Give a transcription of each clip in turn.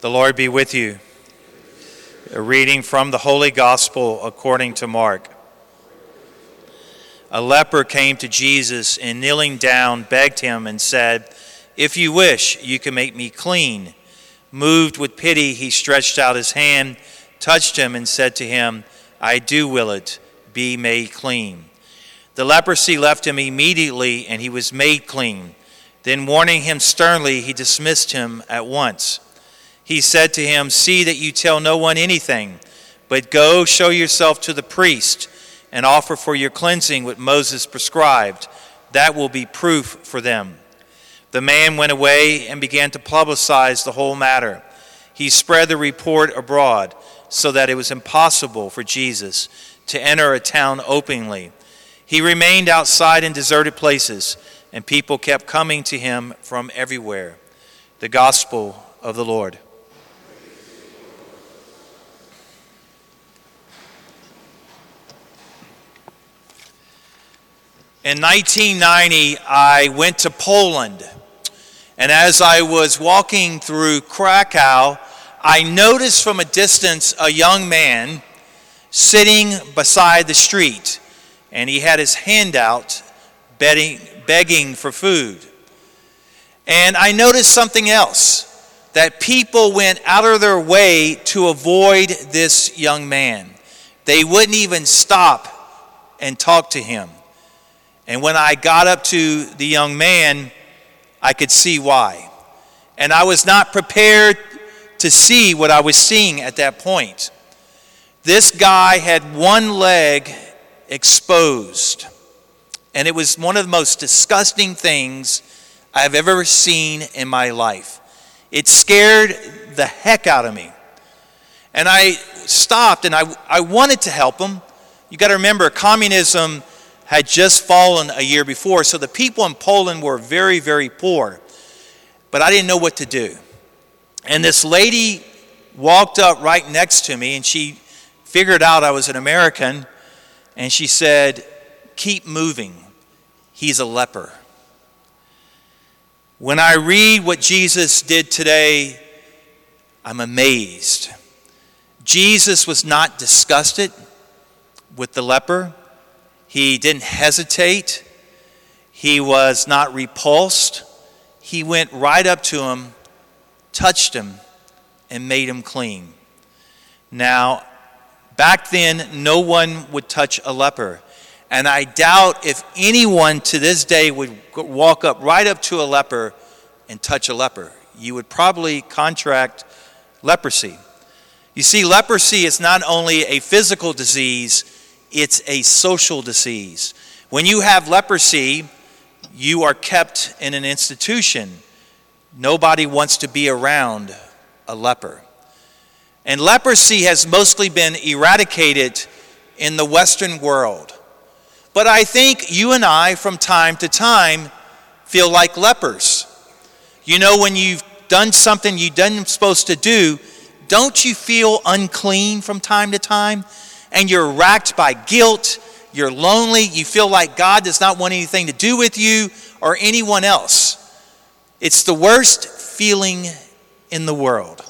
The Lord be with you. A reading from the Holy Gospel according to Mark. A leper came to Jesus and kneeling down begged him and said, If you wish, you can make me clean. Moved with pity, he stretched out his hand, touched him, and said to him, I do will it, be made clean. The leprosy left him immediately, and he was made clean. Then, warning him sternly, he dismissed him at once he said to him, See that you tell no one anything, but go show yourself to the priest and offer for your cleansing what Moses prescribed. That will be proof for them. The man went away and began to publicize the whole matter. He spread the report abroad so that it was impossible for Jesus to enter a town openly. He remained outside in deserted places, and people kept coming to him from everywhere. The Gospel of the Lord. In 1990, I went to Poland. And as I was walking through Krakow, I noticed from a distance a young man sitting beside the street. And he had his hand out, begging, for food. And I noticed something else that people went out of their way to avoid this young man. They wouldn't even stop and talk to him. And when I got up to the young man, I could see why. And I was not prepared to see what I was seeing at that point. This guy had one leg exposed. And it was one of the most disgusting things I've ever seen in my life. It scared the heck out of me. And I stopped and I, I wanted to help him. You got to remember, communism had just fallen a year before, so the people in Poland were very, very poor. But I didn't know what to do. And this lady walked up right next to me, and she figured out I was an American, and she said, Keep moving. He's a leper. When I read what Jesus did today, I'm amazed. Jesus was not disgusted with the leper. He didn't hesitate. He was not repulsed. He went right up to him, touched him, and made him clean. Now, back then, no one would touch a leper. And I doubt if anyone to this day would walk up right up to a leper and touch a leper. You would probably contract leprosy. You see, leprosy is not only a physical disease, it's a social disease. When you have leprosy, you are kept in an institution. Nobody wants to be around a leper. And leprosy has mostly been eradicated in the Western world. But I think you and I, from time to time, feel like lepers. You know, when you've done something you didn't supposed to do, don't you feel unclean from time to time? And you're racked by guilt, you're lonely, you feel like God does not want anything to do with you or anyone else. It's the worst feeling in the world.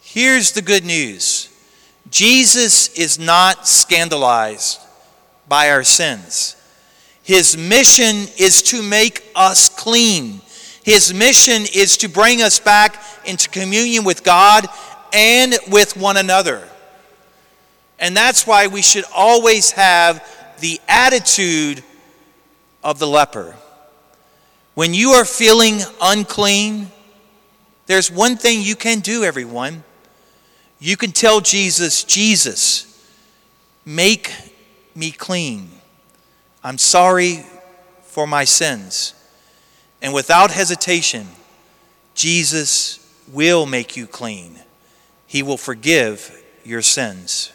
Here's the good news Jesus is not scandalized by our sins. His mission is to make us clean. His mission is to bring us back into communion with God and with one another. And that's why we should always have the attitude of the leper. When you are feeling unclean, there's one thing you can do, everyone. You can tell Jesus, Jesus, make me clean. I'm sorry for my sins. And without hesitation, Jesus will make you clean. He will forgive your sins.